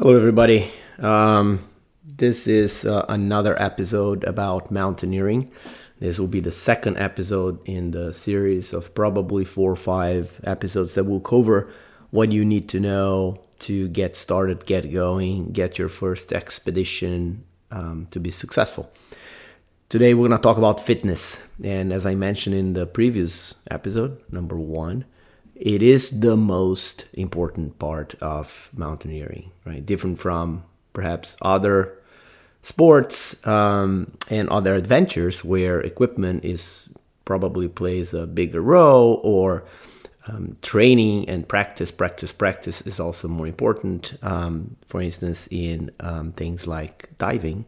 Hello, everybody. Um, this is uh, another episode about mountaineering. This will be the second episode in the series of probably four or five episodes that will cover what you need to know to get started, get going, get your first expedition um, to be successful. Today, we're going to talk about fitness. And as I mentioned in the previous episode, number one, it is the most important part of mountaineering, right? Different from perhaps other sports um, and other adventures where equipment is probably plays a bigger role or um, training and practice, practice, practice is also more important. Um, for instance, in um, things like diving,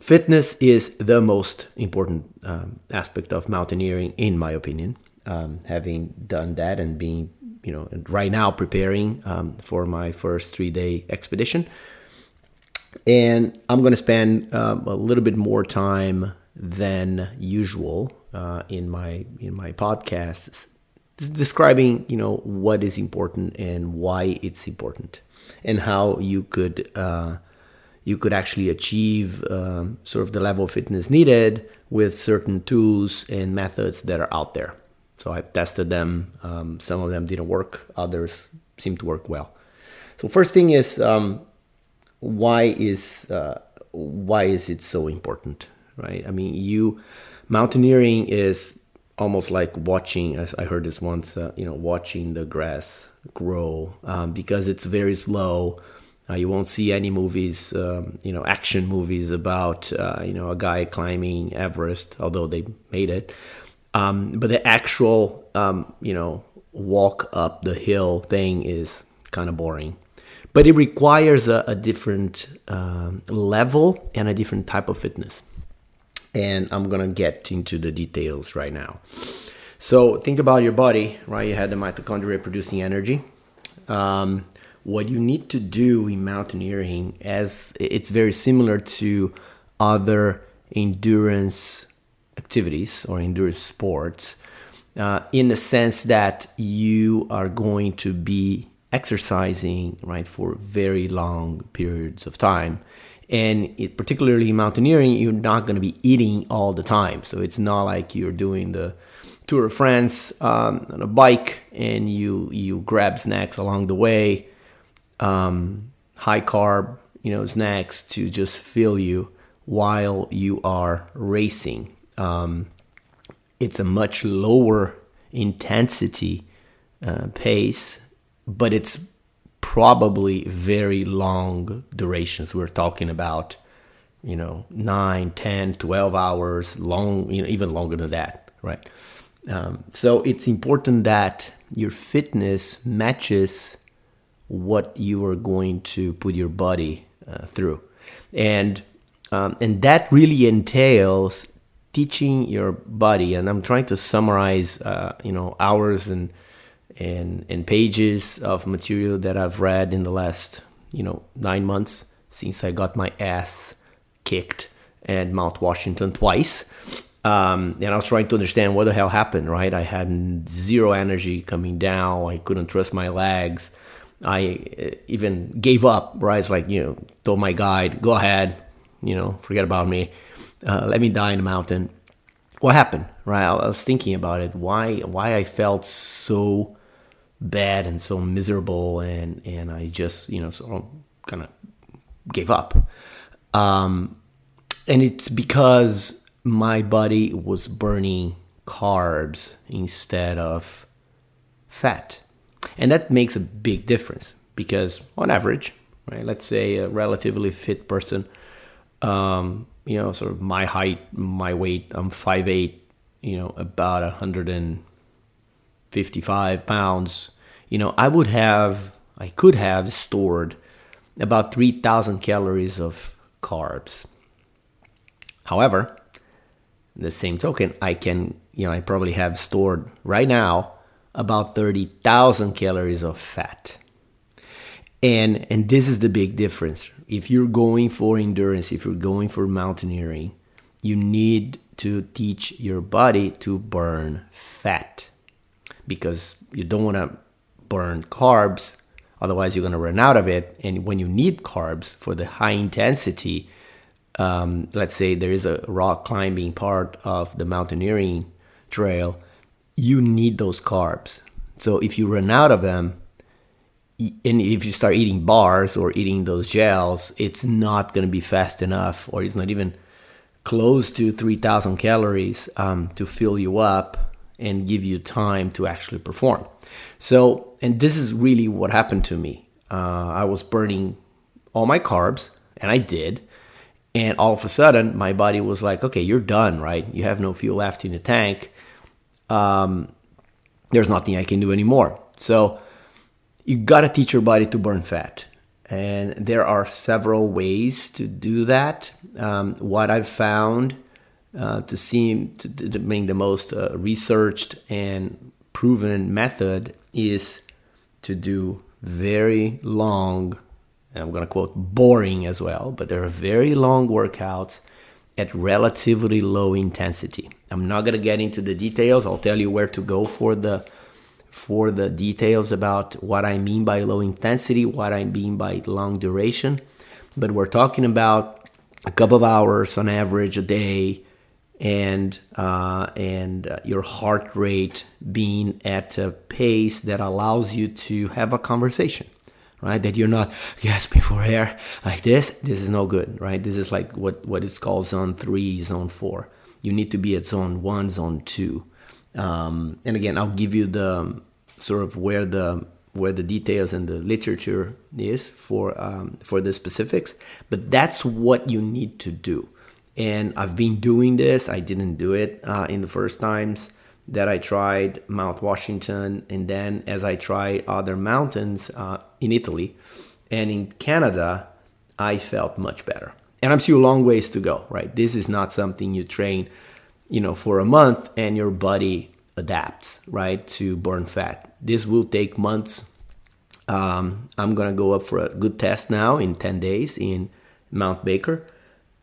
fitness is the most important um, aspect of mountaineering, in my opinion um, having done that and being, you know, right now preparing um, for my first three day expedition. And I'm going to spend um, a little bit more time than usual uh, in my in my podcasts describing you know what is important and why it's important and how you could uh, you could actually achieve um, sort of the level of fitness needed with certain tools and methods that are out there so I've tested them. Um, some of them didn't work. Others seem to work well. So first thing is um, why is uh, why is it so important, right? I mean, you mountaineering is almost like watching. As I heard this once, uh, you know, watching the grass grow um, because it's very slow. Uh, you won't see any movies, um, you know, action movies about, uh, you know, a guy climbing Everest, although they made it. Um, but the actual, um, you know, walk up the hill thing is kind of boring. But it requires a, a different um, level and a different type of fitness. And I'm going to get into the details right now. So think about your body, right? You had the mitochondria producing energy. Um, what you need to do in mountaineering, as it's very similar to other endurance activities or endurance sports uh, in the sense that you are going to be exercising right for very long periods of time. And it, particularly mountaineering you're not going to be eating all the time. So it's not like you're doing the tour of france um, on a bike and you you grab snacks along the way um, high carb you know snacks to just fill you while you are racing um, it's a much lower intensity uh, pace, but it's probably very long durations. We're talking about, you know, 9, 10, 12 hours, long, you know, even longer than that, right? Um, so it's important that your fitness matches what you are going to put your body uh, through. And um, and that really entails teaching your body and i'm trying to summarize uh, you know hours and and and pages of material that i've read in the last you know nine months since i got my ass kicked at mount washington twice. Um, and i was trying to understand what the hell happened right? I had zero energy coming down. I couldn't trust my legs. I uh, even gave up right? It's like you know told my guide go ahead you know forget about me uh, let me die in the mountain. What happened? Right, I was thinking about it. Why why I felt so bad and so miserable, and and I just you know sort of kind of gave up. Um, and it's because my body was burning carbs instead of fat, and that makes a big difference because on average, right? Let's say a relatively fit person um, you know, sort of my height, my weight. I'm 5'8", you know, about 155 pounds. You know, I would have, I could have stored about 3,000 calories of carbs. However, the same token, I can, you know, I probably have stored right now about 30,000 calories of fat. And and this is the big difference, if you're going for endurance, if you're going for mountaineering, you need to teach your body to burn fat because you don't want to burn carbs Otherwise, you're going to run out of it. And when you need carbs for the high intensity, um, let's say there is a rock climbing part of the mountaineering trail, you need those carbs. So if you run out of them, and if you start eating bars or eating those gels, it's not going to be fast enough, or it's not even close to 3,000 calories um, to fill you up and give you time to actually perform. So, and this is really what happened to me. Uh, I was burning all my carbs, and I did. And all of a sudden, my body was like, okay, you're done, right? You have no fuel left in the tank. Um, there's nothing I can do anymore. So, you got to teach your body to burn fat. And there are several ways to do that. Um, what I've found uh, to seem to, to being the most uh, researched and proven method is to do very long, I'm going to quote boring as well, but there are very long workouts at relatively low intensity. I'm not going to get into the details. I'll tell you where to go for the for the details about what I mean by low intensity, what I mean by long duration. But we're talking about a couple of hours on average a day and uh, and uh, your heart rate being at a pace that allows you to have a conversation right? That you're not gasping for air like this. This is no good right? This is like what what is called zone 3 zone 4 you need to be at zone 1 zone 2 um, and again i'll give you the sort of where the where the details and the literature is for um, for the specifics but that's what you need to do and I've been doing this. I didn't do it uh, in the first times that I tried Mount Washington, and then as I try other mountains uh, in Italy and in Canada, I felt much better. And I'm still a long ways to go, right? This is not something you train, you know, for a month and your body adapts, right, to burn fat. This will take months. Um, I'm gonna go up for a good test now in 10 days in Mount Baker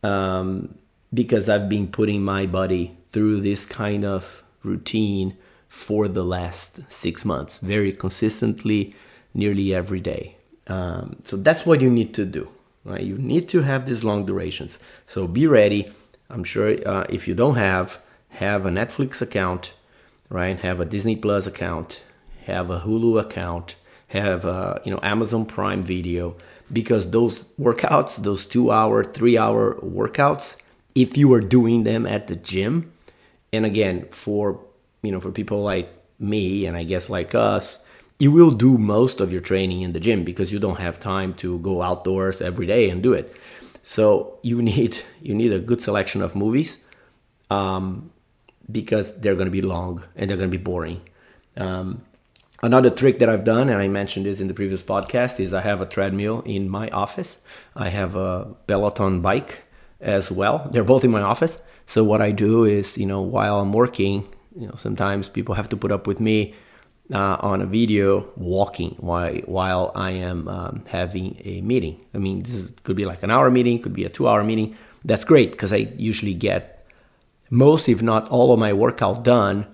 um, because I've been putting my body through this kind of routine for the last six months, very consistently, nearly every day. Um, so that's what you need to do. Right? You need to have these long durations. So be ready. I'm sure uh, if you don't have, have a Netflix account, right? Have a Disney Plus account, have a Hulu account, have a, you know Amazon Prime Video because those workouts, those two hour, three hour workouts, if you are doing them at the gym, and again, for you know, for people like me and I guess like us, you will do most of your training in the gym because you don't have time to go outdoors every day and do it. So you need you need a good selection of movies, um, because they're going to be long and they're going to be boring. Um, Another trick that I've done, and I mentioned this in the previous podcast, is I have a treadmill in my office. I have a Peloton bike as well. They're both in my office. So what I do is, you know, while I'm working, you know, sometimes people have to put up with me uh, on a video walking while while I am um, having a meeting. I mean, this is, could be like an hour meeting, could be a two-hour meeting. That's great because I usually get most, if not all, of my workout done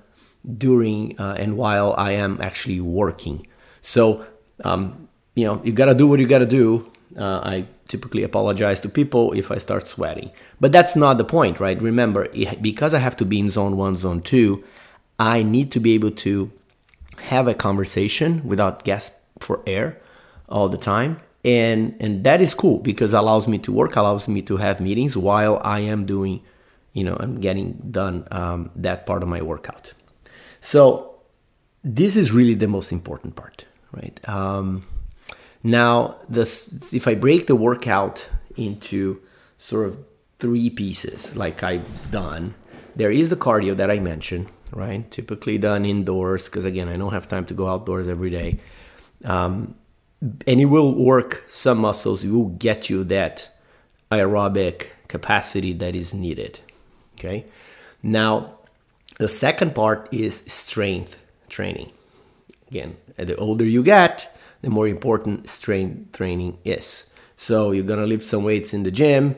during uh, and while I am actually working. So, um, you know, you got to do what you got to do. Uh, I typically apologize to people if I start sweating. But that's not the point, right? Remember, because I have to be in zone one, zone two, I need to be able to have a conversation without gasp for air all the time. And, and that is cool because allows me to work, allows me to have meetings while I am doing, you know, I'm getting done um, that part of my workout. So this is really the most important part, right? Um, now, this if I break the workout into sort of three pieces, like I've done, there is the cardio that I mentioned, right? Typically done indoors because again, I don't have time to go outdoors every day. Um, and it will work some muscles. It will get you that aerobic capacity that is needed. Okay. Now, the second part is strength training. Again, the older you get, the more important strength training is. So you're gonna lift some weights in the gym.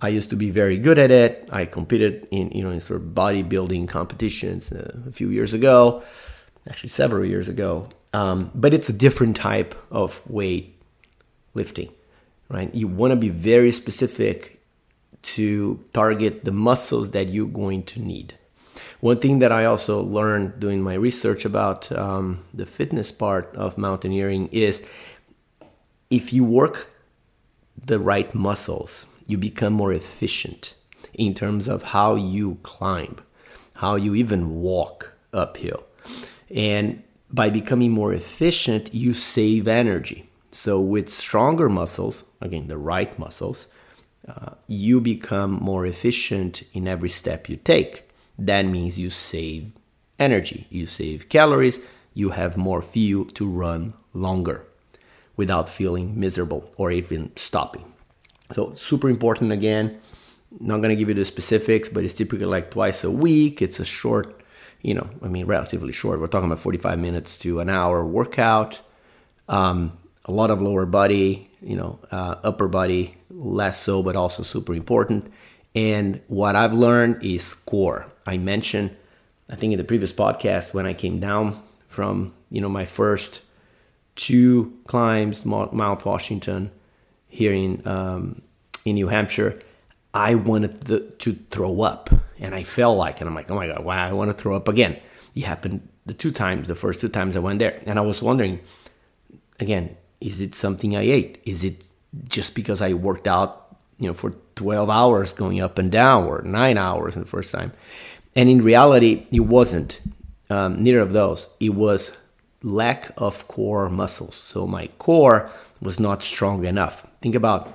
I used to be very good at it. I competed in you know in sort of bodybuilding competitions uh, a few years ago. actually several years ago. Um, but it's a different type of weight lifting, right? You want to be very specific to target the muscles that you're going to need. One thing that I also learned doing my research about um, the fitness part of mountaineering is if you work the right muscles, you become more efficient in terms of how you climb, how you even walk uphill. And by becoming more efficient, you save energy. So, with stronger muscles, again, the right muscles, uh, you become more efficient in every step you take. That means you save energy, you save calories, you have more fuel to run longer without feeling miserable or even stopping. So, super important again. Not going to give you the specifics, but it's typically like twice a week. It's a short, you know, I mean, relatively short. We're talking about 45 minutes to an hour workout. Um, a lot of lower body, you know, uh, upper body, less so, but also super important. And what I've learned is core. I mentioned, I think in the previous podcast, when I came down from, you know, my first two climbs, Mount Washington here in um, in New Hampshire, I wanted the, to throw up, and I felt like, and I'm like, oh my god, why I want to throw up again? It happened the two times, the first two times I went there, and I was wondering, again, is it something I ate? Is it just because I worked out, you know, for 12 hours going up and down, or nine hours in the first time? And in reality, it wasn't. Um, neither of those. It was lack of core muscles. So my core was not strong enough. Think about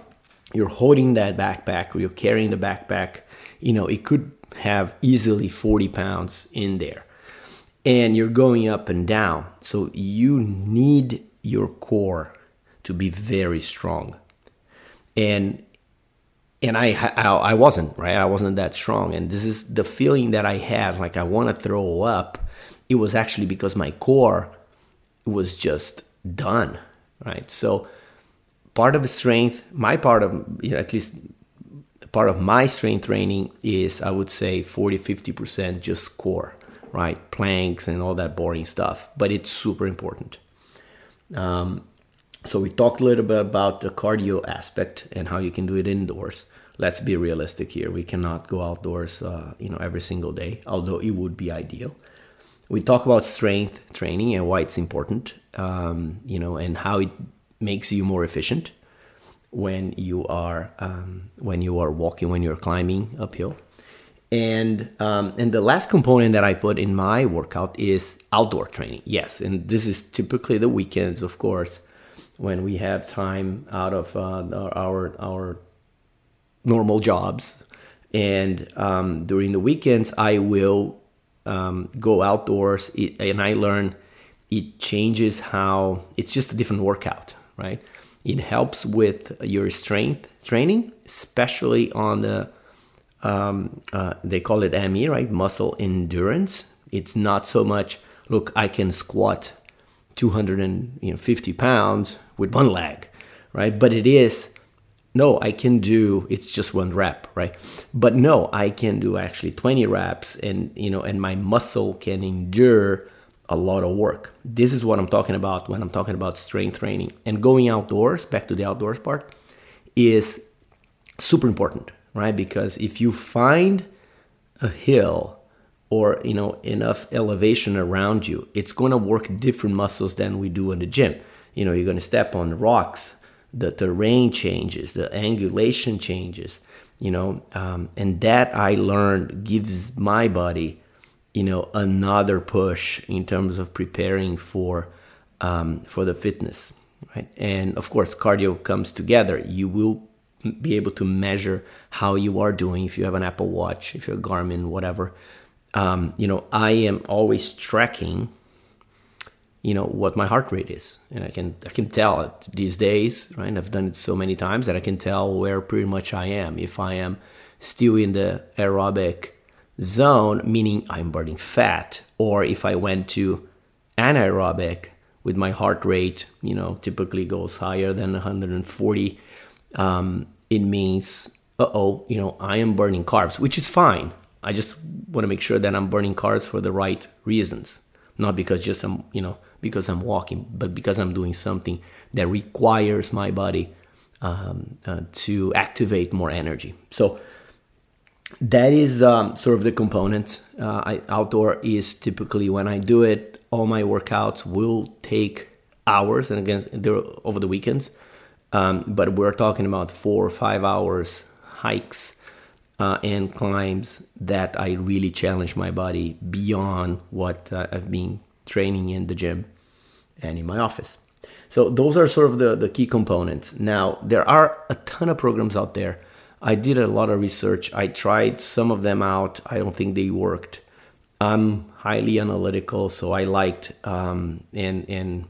you're holding that backpack or you're carrying the backpack, you know, it could have easily 40 pounds in there. And you're going up and down. So you need your core to be very strong. And and I, I, I wasn't right. I wasn't that strong, and this is the feeling that I had, like I want to throw up. It was actually because my core was just done, right? So part of the strength, my part of you know, at least part of my strength training is I would say 40 50% just core, right? Planks and all that boring stuff, but it's super important. Um, so we talked a little bit about the cardio aspect and how you can do it indoors. Let's be realistic here. We cannot go outdoors, uh, you know, every single day, although it would be ideal we talk about strength training and why it's important, um, you know, and how it makes you more efficient when you are um, when you are walking, when you're climbing uphill. And um, and the last component that I put in my workout is outdoor training. Yes, and this is typically the weekends, of course, when we have time out of uh, our our normal jobs. And um, during the weekends, I will um, go outdoors and I learn it changes how it's just a different workout, right? It helps with your strength training, especially on the um, uh, they call it ME, right? Muscle endurance. It's not so much look I can squat 250 pounds with one leg, right? But it is no, I can do it's just one rep, right? But no, I can do actually 20 reps and you know and my muscle can endure a lot of work. This is what I'm talking about when I'm talking about strength training. And going outdoors, back to the outdoors part, is super important, right? Because if you find a hill or you know enough elevation around you, it's going to work different muscles than we do in the gym. You know, you're going to step on rocks the terrain changes, the angulation changes, you know, um, and that I learned gives my body, you know, another push in terms of preparing for um, for the fitness, right? And of course, cardio comes together. You will be able to measure how you are doing if you have an Apple Watch, if you're Garmin, whatever. Um, you know, I am always tracking you know what my heart rate is and i can i can tell it these days right i've done it so many times that i can tell where pretty much i am if i am still in the aerobic zone meaning i'm burning fat or if i went to anaerobic with my heart rate you know typically goes higher than 140 um, it means uh-oh you know i am burning carbs which is fine i just want to make sure that i'm burning carbs for the right reasons not because just I'm you know because I'm walking, but because I'm doing something that requires my body um, uh, to activate more energy. So that is um, sort of the components. Uh, I, outdoor is typically when I do it, all my workouts will take hours, and again, they're over the weekends. Um, but we're talking about four or five hours hikes uh, and climbs that I really challenge my body beyond what uh, I've been training in the gym and in my office. So those are sort of the, the key components. Now, there are a ton of programs out there. I did a lot of research. I tried some of them out. I don't think they worked. I'm highly analytical, so I liked um, and and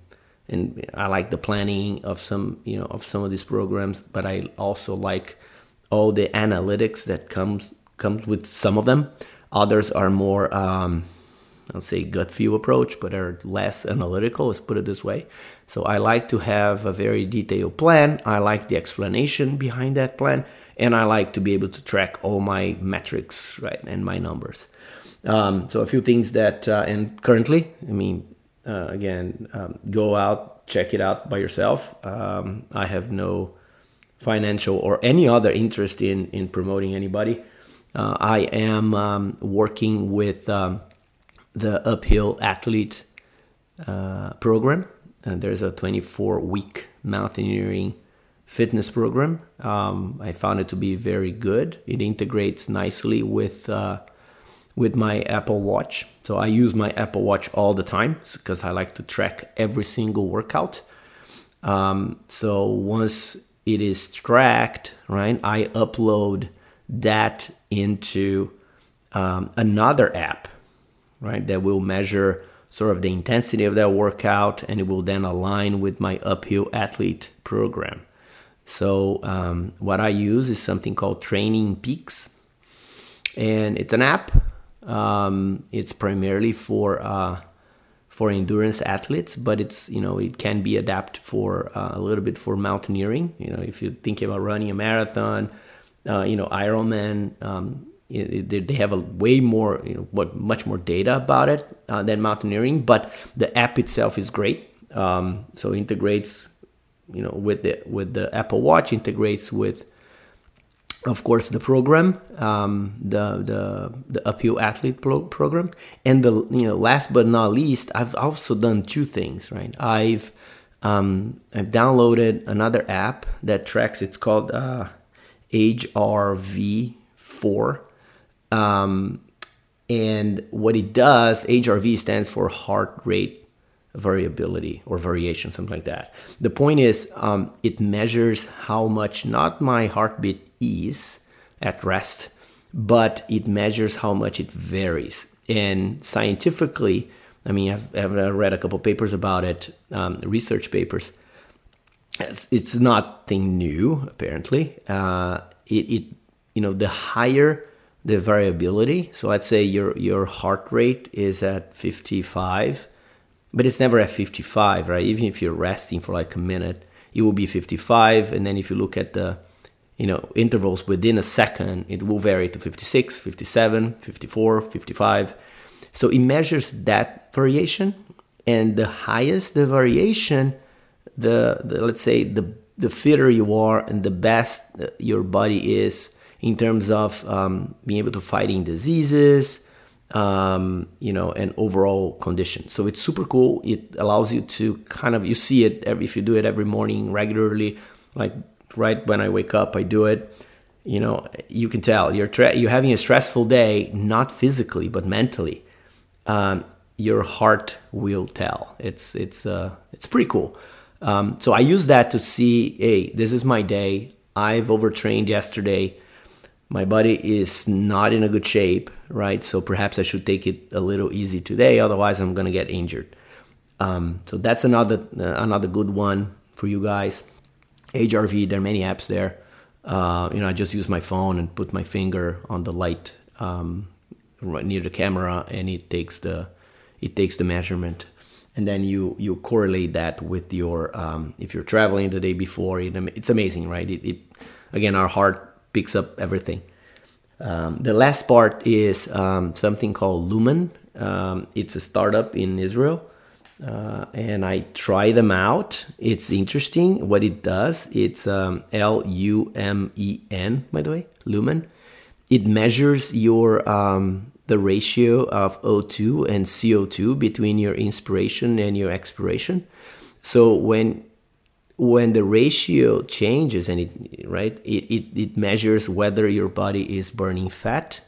and I like the planning of some you know of some of these programs. But I also like all the analytics that comes comes with some of them. Others are more um, I'll say gut feel approach, but are less analytical. Let's put it this way. So I like to have a very detailed plan. I like the explanation behind that plan, and I like to be able to track all my metrics, right, and my numbers. Um, so a few things that, uh, and currently, I mean, uh, again, um, go out, check it out by yourself. Um, I have no financial or any other interest in in promoting anybody. Uh, I am um, working with um, the uphill athlete uh, program. And there's a 24 week mountaineering fitness program. Um, I found it to be very good. It integrates nicely with uh, with my Apple Watch. So I use my Apple Watch all the time because I like to track every single workout. Um, so once it is tracked, right, I upload that into um, another app right? That will measure sort of the intensity of that workout and it will then align with my uphill athlete program. So, um, what I use is something called Training Peaks, and it's an app. Um, it's primarily for uh, for endurance athletes, but it's you know it can be adapted for uh, a little bit for mountaineering. You know, if you're thinking about running a marathon, uh, you know Ironman, um, they have a way more, you know, what much more data about it uh, than mountaineering. But the app itself is great. Um, so integrates, you know, with the with the Apple Watch integrates with, of course, the program, um, the the the uphill athlete pro- program, and the you know last but not least, I've also done two things. Right, I've um, I've downloaded another app that tracks. It's called uh, HRV four um, and what it does, HRV stands for heart rate variability or variation, something like that. The point is, um, it measures how much not my heartbeat is at rest, but it measures how much it varies. And scientifically, I mean, I've, I've read a couple papers about it, um, research papers. It's, it's nothing new, apparently. Uh, it, it, you know, the higher the variability. So let's say your your heart rate is at 55, but it's never at 55, right? Even if you're resting for like a minute, it will be 55, and then if you look at the you know intervals within a second, it will vary to 56, 57, 54, 55. So it measures that variation, and the highest the variation, the, the let's say the the fitter you are and the best your body is in terms of um, being able to fighting diseases, um, you know, and overall condition. So it's super cool. It allows you to kind of you see it every, if you do it every morning regularly, like right when I wake up, I do it. You know, you can tell you're tra- you're having a stressful day, not physically but mentally. Um, your heart will tell. It's it's uh, it's pretty cool. Um, so I use that to see, hey, this is my day. I've overtrained yesterday my body is not in a good shape, right? So perhaps I should take it a little easy today, otherwise I'm gonna get injured. Um, so that's another uh, another good one for you guys. HRV, there are many apps there. Uh, you know, I just use my phone and put my finger on the light um, right near the camera, and it takes the it takes the measurement, and then you you correlate that with your um, if you're traveling the day before. It, it's amazing, right? It, it again, our heart picks up everything. Um, the last part is um, something called Lumen, Um, it's a startup in Israel. Uh, and I try them out. It's interesting what it does. It's um, L U M E N, by the way, Lumen. It measures your um, the ratio of O2 and CO2 between your inspiration and your expiration. So when when the ratio changes and it right it, it, it measures whether your body is burning fat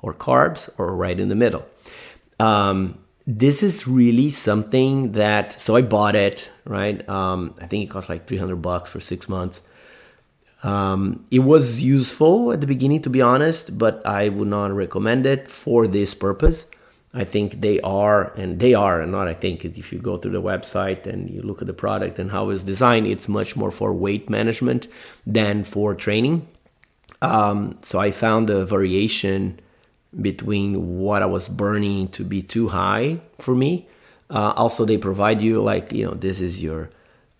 or carbs or right in the middle. Um, this is really something that so i bought it right um, i think it cost like 300 bucks for six months. Um, it was useful at the beginning to be honest but i would not recommend it for this purpose I think they are, and they are, and not I think. If you go through the website and you look at the product and how it's designed, it's much more for weight management than for training. Um, so I found a variation between what I was burning to be too high for me. Uh, also, they provide you like you know this is your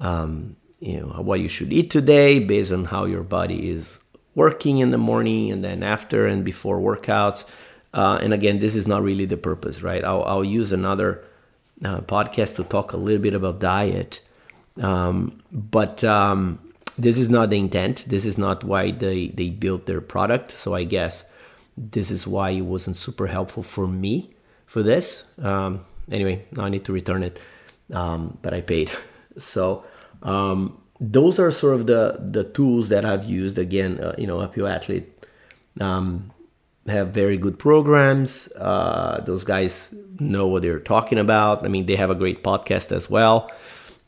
um, you know what you should eat today based on how your body is working in the morning and then after and before workouts uh, and again, this is not really the purpose, right? I'll, I'll use another uh, podcast to talk a little bit about diet. Um, but um, this is not the intent. This is not why they, they built their product. So I guess this is why it wasn't super helpful for me for this. Um, anyway, now I need to return it, um, but I paid. So um, those are sort of the the tools that I've used. Again, uh, you know, Uphill Athlete. Um, have very good programs. Uh, those guys know what they're talking about. I mean, they have a great podcast as well.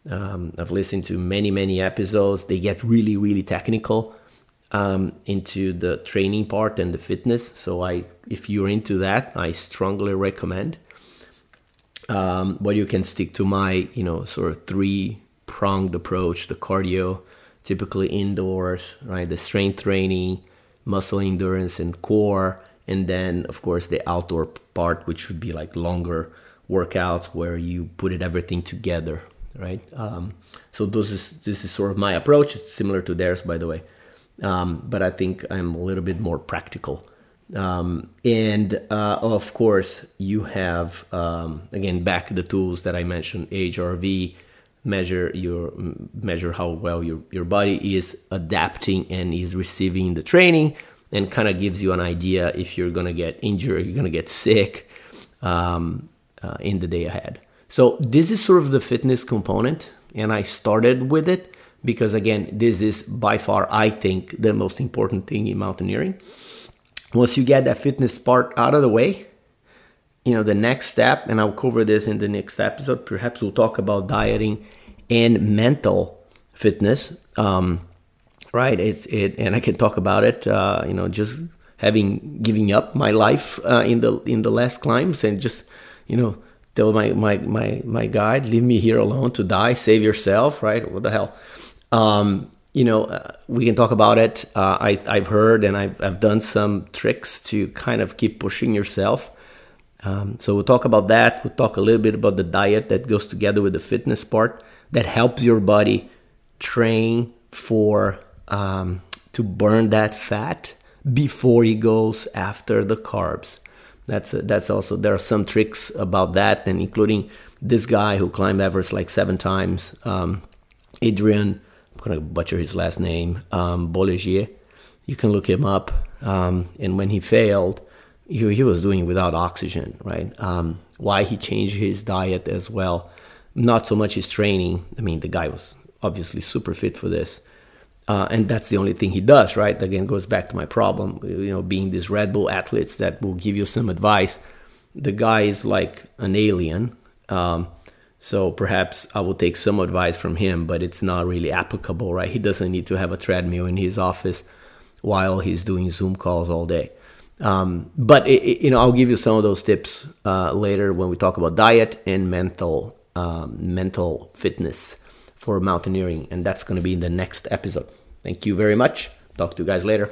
Um, I've listened to many, many episodes. They get really, really technical um, into the training part and the fitness. So, I, if you're into that, I strongly recommend. Um, but you can stick to my, you know, sort of three pronged approach: the cardio, typically indoors, right? The strength training, muscle endurance, and core and then of course the outdoor part which would be like longer workouts where you put it everything together right? Um, so this is this is sort of my approach. It's similar to theirs by the way. Um, but i think i'm a little bit more practical. Um, and uh, of course you have um, again back the tools that i mentioned hrv measure your measure how well your, your body is adapting and is receiving the training and kind of gives you an idea if you're going to get injured, you're going to get sick um, uh, in the day ahead. So, this is sort of the fitness component, and I started with it because, again, this is by far, I think, the most important thing in mountaineering. Once you get that fitness part out of the way, you know, the next step, and I'll cover this in the next episode, perhaps we'll talk about dieting and mental fitness. Um, right? It's it, and I can talk about it. Uh, you know, just having giving up my life uh, in the in the last climbs and just you know tell my my my my guide leave me here alone to die. Save yourself. Right? What the hell? Um, you know uh, we can talk about it. Uh, I, i've heard and I've, I've done some tricks to kind of keep pushing yourself. Um, so we'll talk about that. We'll talk a little bit about the diet that goes together with the fitness part that helps your body train for um, to burn that fat before he goes after the carbs. That's that's also there are some tricks about that, and including this guy who climbed Everest like seven times, um, Adrian. I'm gonna butcher his last name, um. You can look him up. Um, and when he failed, he, he was doing without oxygen, right? Um, why he changed his diet as well, not so much his training. I mean, the guy was obviously super fit for this, uh, and that's the only thing he does, right? Again, goes back to my problem, you know, being these Red Bull athletes that will give you some advice. The guy is like an alien. Um, so perhaps I will take some advice from him, but it's not really applicable, right? He doesn't need to have a treadmill in his office while he's doing Zoom calls all day. Um, but it, it, you know, I'll give you some of those tips uh, later when we talk about diet and mental um, mental fitness for mountaineering, and that's going to be in the next episode. Thank you very much. Talk to you guys later.